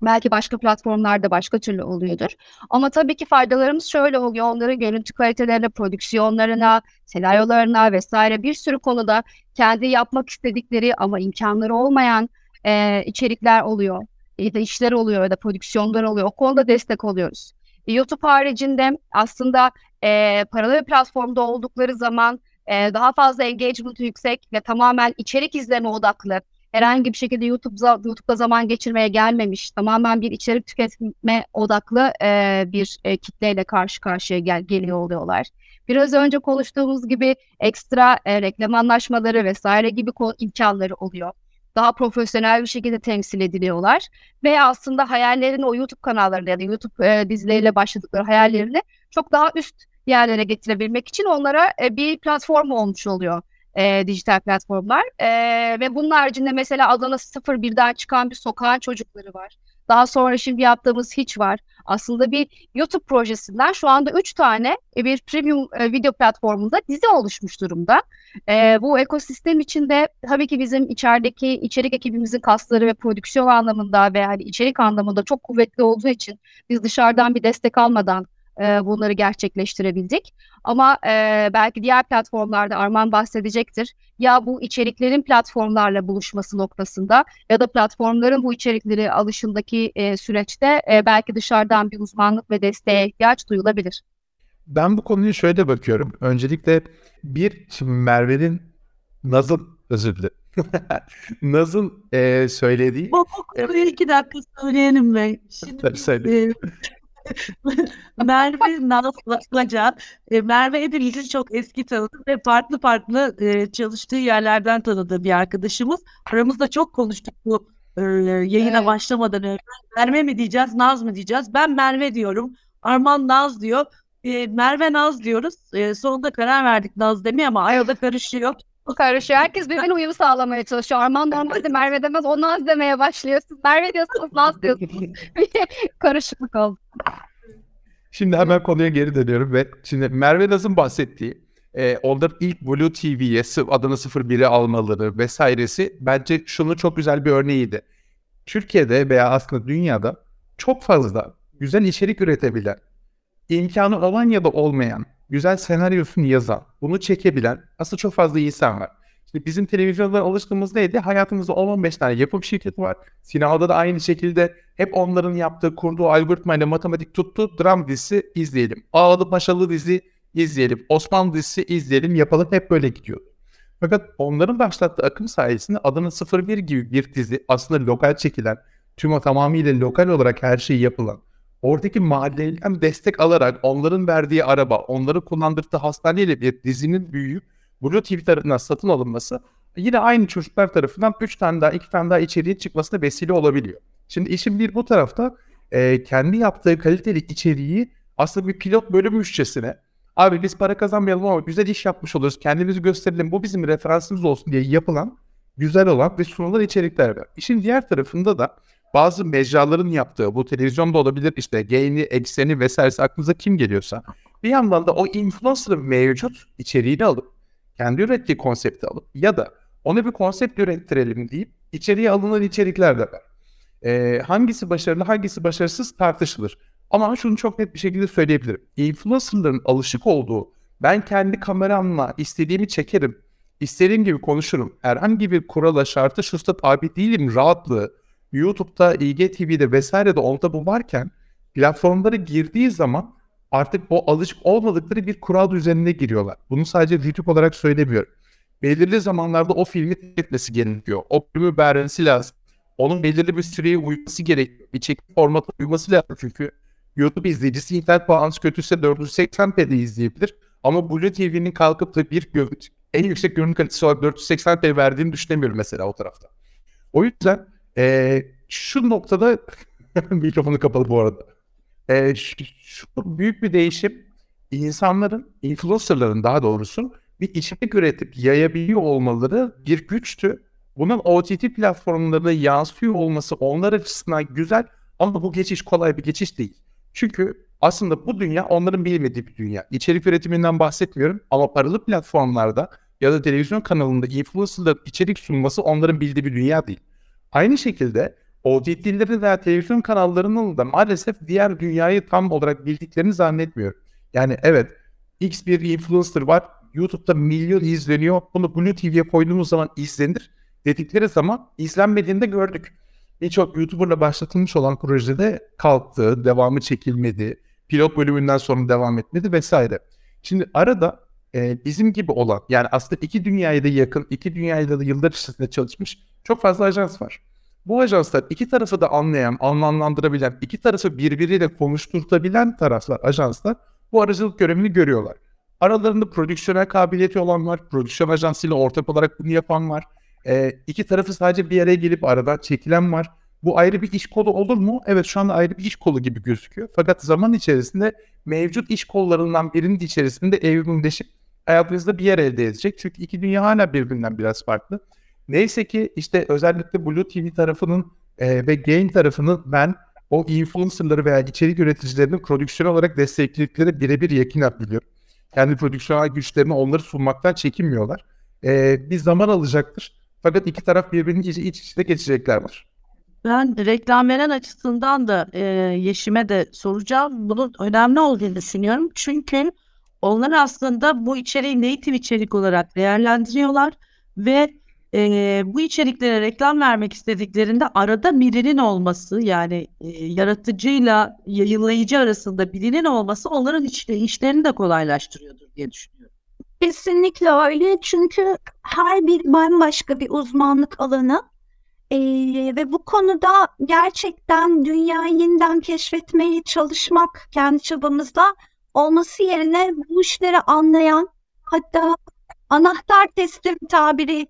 Belki başka platformlarda başka türlü oluyordur. Ama tabii ki faydalarımız şöyle oluyor. Onların görüntü kalitelerine, prodüksiyonlarına, senaryolarına vesaire bir sürü konuda kendi yapmak istedikleri ama imkanları olmayan e, içerikler oluyor. Ya da işler oluyor ya da prodüksiyonlar oluyor. O konuda destek oluyoruz. E, YouTube haricinde aslında e, paralı bir platformda oldukları zaman e, daha fazla engagement yüksek ve tamamen içerik izleme odaklı herhangi bir şekilde YouTube'da, YouTube'da zaman geçirmeye gelmemiş, tamamen bir içerik tüketme odaklı e, bir e, kitleyle karşı karşıya gel geliyor oluyorlar. Biraz önce konuştuğumuz gibi ekstra e, reklam anlaşmaları vesaire gibi imkanları oluyor. Daha profesyonel bir şekilde temsil ediliyorlar ve aslında hayallerini o YouTube kanallarında ya da YouTube e, dizileriyle başladıkları hayallerini çok daha üst yerlere getirebilmek için onlara e, bir platform olmuş oluyor e, dijital platformlar. E, ve bunun haricinde mesela Adana 01'den çıkan bir sokağın çocukları var. Daha sonra şimdi yaptığımız hiç var. Aslında bir YouTube projesinden şu anda 3 tane e, bir premium e, video platformunda dizi oluşmuş durumda. E, bu ekosistem içinde tabii ki bizim içerideki içerik ekibimizin kasları ve prodüksiyon anlamında ve hani içerik anlamında çok kuvvetli olduğu için biz dışarıdan bir destek almadan e, bunları gerçekleştirebildik. Ama e, belki diğer platformlarda Arman bahsedecektir. Ya bu içeriklerin platformlarla buluşması noktasında ya da platformların bu içerikleri alışındaki e, süreçte e, belki dışarıdan bir uzmanlık ve desteğe ihtiyaç duyulabilir. Ben bu konuyu şöyle bakıyorum. Öncelikle bir, şimdi Merve'nin Naz'ın, özür dilerim. <laughs> Naz'ın e, söylediği... Bu konuyu iki dakika söyleyelim be. Şimdi söyle. e, <laughs> Merve Nazlıca, e, Merve hepimizi çok eski tanıdık ve farklı farklı e, çalıştığı yerlerden tanıdığı bir arkadaşımız. Aramızda çok konuştuk bu e, yayına Evet. başlamadan önce. Merve mi diyeceğiz, Naz mı diyeceğiz? Ben Merve diyorum. Arman Naz diyor. E, Merve Naz diyoruz. E, sonunda karar verdik Naz demeye ama arada karışıyor. Bu karışıyor. Herkes birbirine uyum sağlamaya çalışıyor. Arman normalde Merve demez. O Naz demeye başlıyor. Siz Merve diyorsunuz, Naz diyorsunuz. <laughs> Karışıklık oldu. Şimdi hemen konuya geri dönüyorum ve şimdi Merve Naz'ın bahsettiği e, onların ilk Blue TV'ye adını 01'e almaları vesairesi bence şunu çok güzel bir örneğiydi. Türkiye'de veya aslında dünyada çok fazla güzel içerik üretebilen, imkanı olan ya da olmayan güzel senaryosunu yazan, bunu çekebilen aslında çok fazla insan var. Şimdi bizim televizyondan alıştığımız neydi? Hayatımızda 10-15 tane yapım şirketi var. Sinemada da aynı şekilde hep onların yaptığı, kurduğu algoritmayla matematik tuttu. Dram dizisi izleyelim. Ağlı Paşalı dizi izleyelim. Osmanlı dizisi izleyelim. Yapalım. Hep böyle gidiyor. Fakat onların başlattığı akım sayesinde adının 01 gibi bir dizi aslında lokal çekilen, tüm o tamamıyla lokal olarak her şeyi yapılan, oradaki mahalleden destek alarak onların verdiği araba, onları kullandırdığı hastaneyle bir dizinin büyüyüp Blue TV tarafından satın alınması yine aynı çocuklar tarafından 3 tane daha 2 tane daha içeriğin çıkmasına vesile olabiliyor. Şimdi işin bir bu tarafta e, kendi yaptığı kaliteli içeriği aslında bir pilot bölümüşçesine abi biz para kazanmayalım ama güzel iş yapmış oluruz kendimizi gösterelim bu bizim referansımız olsun diye yapılan güzel olan ve sunulan içerikler var. İşin diğer tarafında da bazı mecraların yaptığı bu televizyonda olabilir işte gain'i, ekseni vesairesi aklınıza kim geliyorsa bir yandan da o influencer'ın mevcut içeriğini alıp kendi ürettiği konsepti alıp ya da ona bir konsept ürettirelim deyip içeriye alınan içerikler de var. Ee, hangisi başarılı hangisi başarısız tartışılır. Ama şunu çok net bir şekilde söyleyebilirim. Influencerların alışık olduğu ben kendi kameramla istediğimi çekerim, istediğim gibi konuşurum. Herhangi bir kurala, şartı, şusta tabi değilim rahatlığı. YouTube'da, IGTV'de vesairede onda bu varken platformlara girdiği zaman artık o alışık olmadıkları bir kural üzerine giriyorlar. Bunu sadece YouTube olarak söylemiyorum. Belirli zamanlarda o filmi etmesi gerekiyor. O filmi beğenmesi lazım. Onun belirli bir süreye uyması gerekiyor. Bir çekim formatı uyması lazım çünkü YouTube izleyicisi internet bağlantısı kötüyse 480p'de izleyebilir. Ama Blue TV'nin kalkıp da bir görüntü, en yüksek görüntü kalitesi olarak 480p verdiğini düşünemiyorum mesela o tarafta. O yüzden ee, şu noktada <laughs> mikrofonu kapalı bu arada. Ee, şu, şu büyük bir değişim insanların, influencerların daha doğrusu bir içerik üretip yayabiliyor olmaları bir güçtü. Bunun OTT platformlarına yansıyor olması onlar açısından güzel ama bu geçiş kolay bir geçiş değil. Çünkü aslında bu dünya onların bilmediği bir dünya. İçerik üretiminden bahsetmiyorum ama paralı platformlarda ya da televizyon kanalında influencerların içerik sunması onların bildiği bir dünya değil. Aynı şekilde OTT'lerin veya televizyon kanallarının da maalesef diğer dünyayı tam olarak bildiklerini zannetmiyorum. Yani evet X bir influencer var. YouTube'da milyon izleniyor. Bunu Blue TV'ye koyduğumuz zaman izlenir. Dedikleri zaman izlenmediğini de gördük. Birçok YouTuber'la başlatılmış olan projede kalktı, devamı çekilmedi. Pilot bölümünden sonra devam etmedi vesaire. Şimdi arada e, bizim gibi olan yani aslında iki dünyaya da yakın, iki dünyayla da yıllar içerisinde çalışmış çok fazla ajans var. Bu ajanslar iki tarafı da anlayan, anlamlandırabilen, iki tarafı birbiriyle konuşturtabilen taraflar, ajanslar bu aracılık görevini görüyorlar. Aralarında prodüksiyonel kabiliyeti olan var, prodüksiyon ajansıyla ortak olarak bunu yapan var. E, iki tarafı sadece bir araya gelip aradan çekilen var. Bu ayrı bir iş kolu olur mu? Evet şu anda ayrı bir iş kolu gibi gözüküyor. Fakat zaman içerisinde mevcut iş kollarından birinin içerisinde evrimleşip hayatınızda bir yer elde edecek. Çünkü iki dünya hala birbirinden biraz farklı. Neyse ki işte özellikle Blue TV tarafının e, ve Gain tarafının ben o influencerları veya içerik üreticilerinin prodüksiyon olarak destekledikleri birebir yakın biliyorum. Kendi prodüksiyonel güçlerini onları sunmaktan çekinmiyorlar. E, bir zaman alacaktır. Fakat iki taraf birbirinin iç, iç içe geçecekler var. Ben reklam veren açısından da e, Yeşim'e de soracağım. Bunun önemli olduğunu düşünüyorum. Çünkü onlar aslında bu içeriği native içerik olarak değerlendiriyorlar ve e, bu içeriklere reklam vermek istediklerinde arada birinin olması yani e, yaratıcıyla yayınlayıcı arasında birinin olması onların iş, işlerini de kolaylaştırıyordur diye düşünüyorum. Kesinlikle öyle çünkü her bir bambaşka bir uzmanlık alanı ee, ve bu konuda gerçekten dünyayı yeniden keşfetmeye çalışmak kendi çabamızda olması yerine bu işleri anlayan hatta anahtar teslim tabiri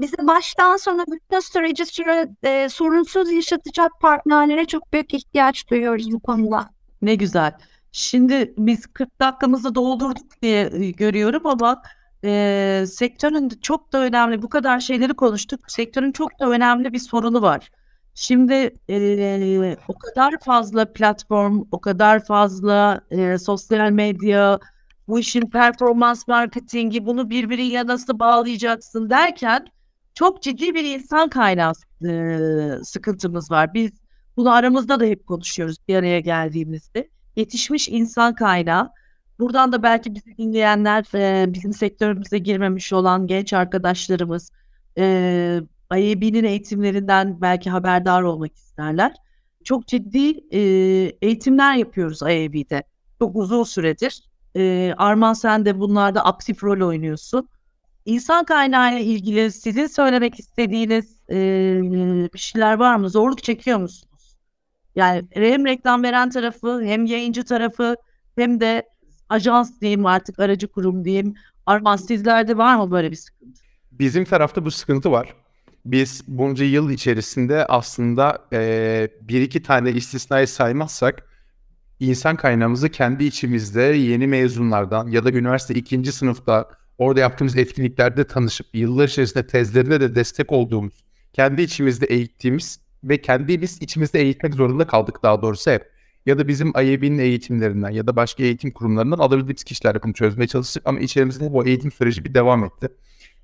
bize baştan sona bütün süreci süre, e, sorunsuz yaşatacak partnerlere çok büyük ihtiyaç duyuyoruz bu konuda. Ne güzel. Şimdi biz 40 dakikamızı doldurduk diye e, görüyorum ama e, sektörün çok da önemli bu kadar şeyleri konuştuk. Sektörün çok da önemli bir sorunu var. Şimdi e, o kadar fazla platform, o kadar fazla e, sosyal medya, bu işin performans marketingi, bunu birbiriyle nasıl bağlayacaksın derken çok ciddi bir insan kaynağı sıkıntımız var. Biz bunu aramızda da hep konuşuyoruz bir araya geldiğimizde. Yetişmiş insan kaynağı Buradan da belki bizi dinleyenler, bizim sektörümüze girmemiş olan genç arkadaşlarımız e, eğitimlerinden belki haberdar olmak isterler. Çok ciddi eğitimler yapıyoruz IAB'de. Çok uzun süredir. Arman sen de bunlarda aktif rol oynuyorsun. İnsan kaynağı ile ilgili sizin söylemek istediğiniz e, bir şeyler var mı? Zorluk çekiyor musunuz? Yani hem reklam veren tarafı hem yayıncı tarafı hem de ajans diyeyim artık aracı kurum diyeyim. Arman sizlerde var mı böyle bir sıkıntı? Bizim tarafta bu sıkıntı var. Biz bunca yıl içerisinde aslında e, bir iki tane istisnayı saymazsak insan kaynağımızı kendi içimizde yeni mezunlardan ya da üniversite ikinci sınıfta orada yaptığımız etkinliklerde tanışıp yıllar içerisinde tezlerine de destek olduğumuz, kendi içimizde eğittiğimiz ve kendimiz içimizde eğitmek zorunda kaldık daha doğrusu hep. Ya da bizim IAB'nin eğitimlerinden ya da başka eğitim kurumlarından alabildiğimiz kişilerle bunu çözmeye çalıştık ama içerimizde bu eğitim süreci bir devam etti.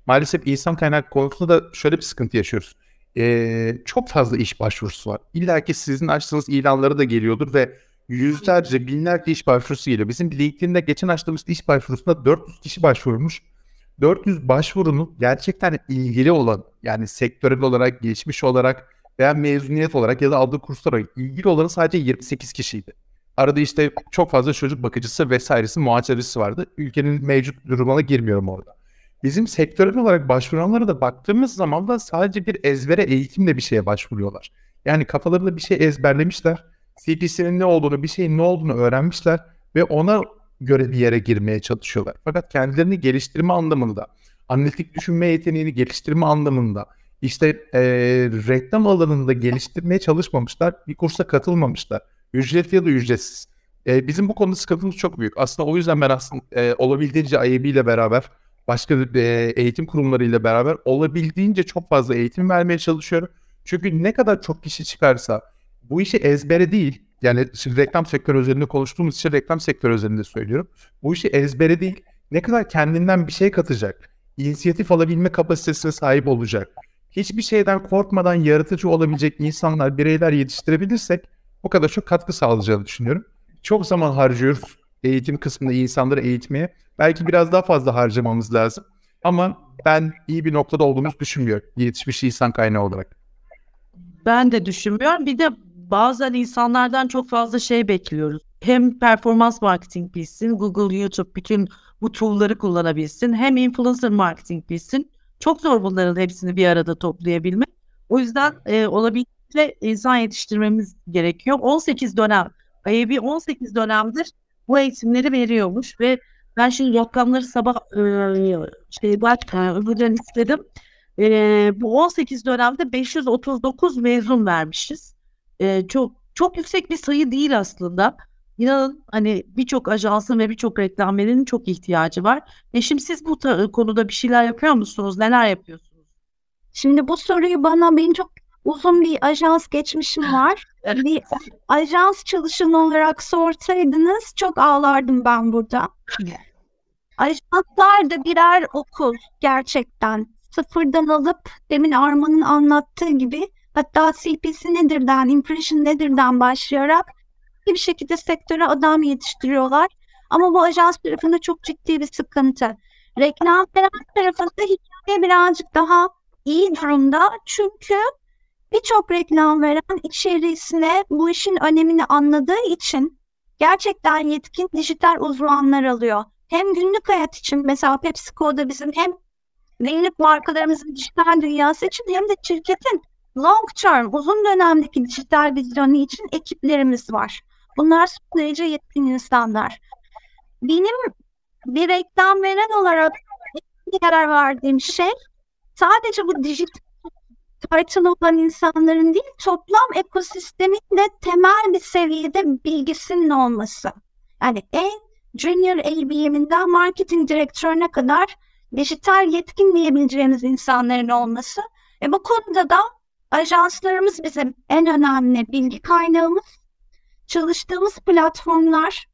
Maalesef insan kaynak konusunda da şöyle bir sıkıntı yaşıyoruz. Ee, çok fazla iş başvurusu var. İlla ki sizin açtığınız ilanları da geliyordur ve yüzlerce, binlerce iş başvurusu geliyor. Bizim LinkedIn'de geçen açtığımız iş başvurusunda 400 kişi başvurmuş. 400 başvurunun gerçekten ilgili olan yani sektörel olarak, geçmiş olarak veya mezuniyet olarak ya da aldığı kurslara ilgili olanı sadece 28 kişiydi. Arada işte çok fazla çocuk bakıcısı vesairesi muhacirisi vardı. Ülkenin mevcut durumuna girmiyorum orada. Bizim sektörel olarak başvuranlara da baktığımız zaman da sadece bir ezbere eğitimle bir şeye başvuruyorlar. Yani kafalarında bir şey ezberlemişler. CPC'nin ne olduğunu, bir şeyin ne olduğunu öğrenmişler ve ona göre bir yere girmeye çalışıyorlar. Fakat kendilerini geliştirme anlamında, analitik düşünme yeteneğini geliştirme anlamında, işte e, reklam alanında geliştirmeye çalışmamışlar, bir kursa katılmamışlar. Ücretli ya da ücretsiz. E, bizim bu konuda sıkıntımız çok büyük. Aslında o yüzden ben aslında e, olabildiğince IAB ile beraber başka e, eğitim kurumlarıyla beraber olabildiğince çok fazla eğitim vermeye çalışıyorum. Çünkü ne kadar çok kişi çıkarsa bu işi ezbere değil, yani şimdi reklam sektörü üzerinde konuştuğumuz için reklam sektörü üzerinde söylüyorum. Bu işi ezbere değil, ne kadar kendinden bir şey katacak, inisiyatif alabilme kapasitesine sahip olacak, hiçbir şeyden korkmadan yaratıcı olabilecek insanlar, bireyler yetiştirebilirsek o kadar çok katkı sağlayacağını düşünüyorum. Çok zaman harcıyoruz eğitim kısmında insanları eğitmeye. Belki biraz daha fazla harcamamız lazım. Ama ben iyi bir noktada olduğumuzu düşünmüyorum yetişmiş insan kaynağı olarak. Ben de düşünmüyorum. Bir de bazen insanlardan çok fazla şey bekliyoruz. Hem performans marketing bilsin, Google, YouTube bütün bu tool'ları kullanabilsin. Hem influencer marketing bilsin. Çok zor bunların hepsini bir arada toplayabilmek. O yüzden e, olabildiğince insan yetiştirmemiz gerekiyor. 18 dönem, IAB 18 dönemdir bu eğitimleri veriyormuş ve ben şimdi rakamları sabah e, şey bak öbürden istedim. E, bu 18 dönemde 539 mezun vermişiz. E, çok çok yüksek bir sayı değil aslında. İnanın hani birçok ajansın ve birçok reklamcının çok ihtiyacı var. E şimdi siz bu konuda bir şeyler yapıyor musunuz? Neler yapıyorsunuz? Şimdi bu soruyu bana benim çok uzun bir ajans geçmişim <laughs> var. bir ajans çalışanı olarak sorsaydınız çok ağlardım ben burada. Ajanslar da birer okul gerçekten. Sıfırdan alıp demin Arman'ın anlattığı gibi hatta CPC nedirden, impression nedirden başlayarak bir şekilde sektöre adam yetiştiriyorlar. Ama bu ajans tarafında çok ciddi bir sıkıntı. Reklam tarafında hikaye birazcık daha iyi durumda. Çünkü Birçok reklam veren içerisine bu işin önemini anladığı için gerçekten yetkin dijital uzmanlar alıyor. Hem günlük hayat için mesela PepsiCo'da bizim hem günlük markalarımızın dijital dünyası için hem de şirketin long term, uzun dönemdeki dijital vizyonu için ekiplerimiz var. Bunlar son derece yetkin insanlar. Benim bir reklam veren olarak bir karar verdiğim şey sadece bu dijital title olan insanların değil, toplam ekosistemin de temel bir seviyede bilgisinin olması. Yani en junior ABM'inden marketing direktörüne kadar dijital yetkin diyebileceğimiz insanların olması. E bu konuda da ajanslarımız bizim en önemli bilgi kaynağımız. Çalıştığımız platformlar,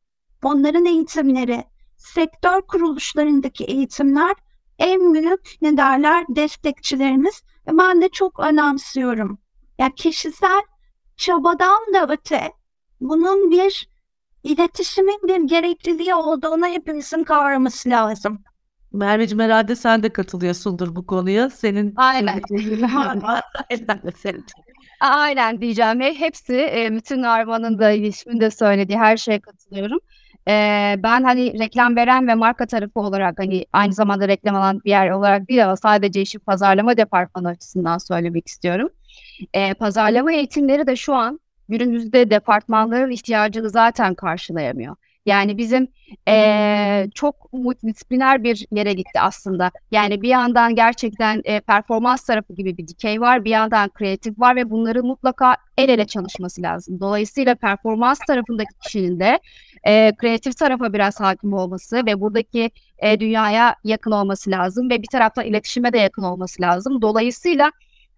onların eğitimleri, sektör kuruluşlarındaki eğitimler en büyük ne derler destekçilerimiz ve ben de çok önemsiyorum. Ya yani kişisel çabadan da öte bunun bir iletişimin bir gerekliliği olduğunu hepimizin kavraması lazım. Merveciğim herhalde sen de katılıyorsundur bu konuya. Senin Aynen. Senin. <laughs> <laughs> Aynen diyeceğim. Hepsi e, bütün Arman'ın da ilişkimin de söylediği her şeye katılıyorum. E, ben hani reklam veren ve marka tarafı olarak hani aynı zamanda reklam alan bir yer olarak değil ama sadece işi pazarlama departmanı açısından söylemek istiyorum. E, pazarlama eğitimleri de şu an günümüzde departmanların ihtiyacını zaten karşılayamıyor. Yani bizim e, çok multidisipliner bir yere gitti aslında. Yani bir yandan gerçekten e, performans tarafı gibi bir dikey var, bir yandan kreatif var ve bunları mutlaka el ele çalışması lazım. Dolayısıyla performans tarafındaki kişinin de e, kreatif tarafa biraz hakim olması ve buradaki e, dünyaya yakın olması lazım ve bir taraftan iletişime de yakın olması lazım. Dolayısıyla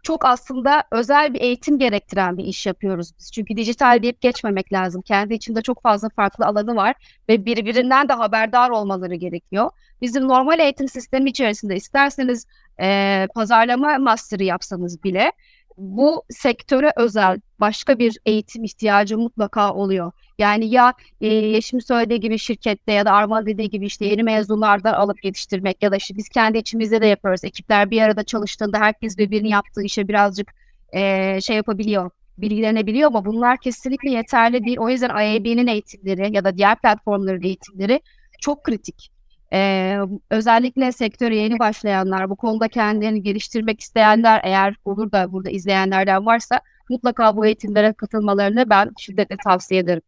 çok aslında özel bir eğitim gerektiren bir iş yapıyoruz biz. Çünkü dijital deyip geçmemek lazım. Kendi içinde çok fazla farklı alanı var ve birbirinden de haberdar olmaları gerekiyor. Bizim normal eğitim sistemi içerisinde isterseniz e, pazarlama master'ı yapsanız bile bu sektöre özel başka bir eğitim ihtiyacı mutlaka oluyor. Yani ya e, Yeşim söylediği gibi şirkette ya da Arman dediği gibi işte yeni mezunlardan alıp yetiştirmek ya da işte biz kendi içimizde de yapıyoruz. Ekipler bir arada çalıştığında herkes birbirini yaptığı işe birazcık e, şey yapabiliyor, bilgilenebiliyor ama bunlar kesinlikle yeterli değil. O yüzden IAB'nin eğitimleri ya da diğer platformların eğitimleri çok kritik. Ee, özellikle sektöre yeni başlayanlar, bu konuda kendilerini geliştirmek isteyenler eğer olur da burada izleyenlerden varsa mutlaka bu eğitimlere katılmalarını ben şiddetle tavsiye ederim.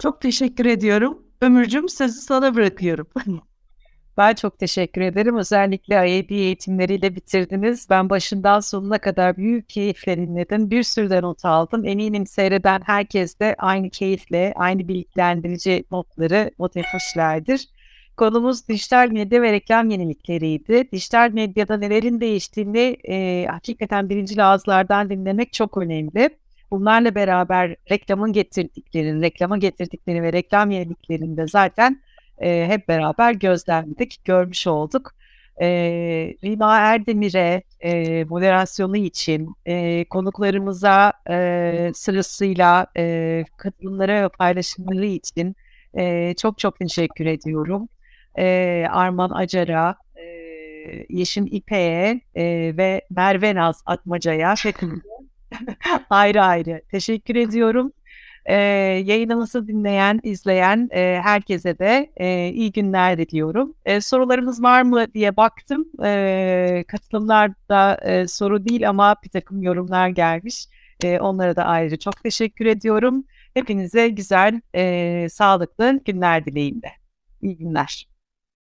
Çok teşekkür ediyorum. Ömürcüm sözü sana bırakıyorum. <laughs> Ben çok teşekkür ederim. Özellikle IAB eğitimleriyle bitirdiniz. Ben başından sonuna kadar büyük keyifle dinledim. Bir sürü de not aldım. Eminim seyreden herkes de aynı keyifle, aynı bilgilendirici notları not etmişlerdir. Konumuz dijital medya ve reklam yenilikleriydi. Dijital medyada nelerin değiştiğini e, hakikaten birinci ağızlardan dinlemek çok önemli. Bunlarla beraber reklamın getirdiklerini, reklama getirdiklerini ve reklam yeniliklerini de zaten e, hep beraber gözlemledik, görmüş olduk. E, Rima Erdemir'e e, moderasyonu için, e, konuklarımıza e, sırasıyla e, katılımlara paylaşımları için e, çok çok teşekkür ediyorum e, Arman Acar'a, e, Yeşim İpe'ye e, ve Merve Naz Atmaca'ya hepinize <laughs> ayrı ayrı teşekkür ediyorum. E, yayınımızı dinleyen, izleyen e, herkese de e, iyi günler diliyorum. E, sorularınız var mı diye baktım. E, katılımlarda e, soru değil ama bir takım yorumlar gelmiş. E, onlara da ayrıca çok teşekkür ediyorum. Hepinize güzel, e, sağlıklı günler dileğimde. İyi günler.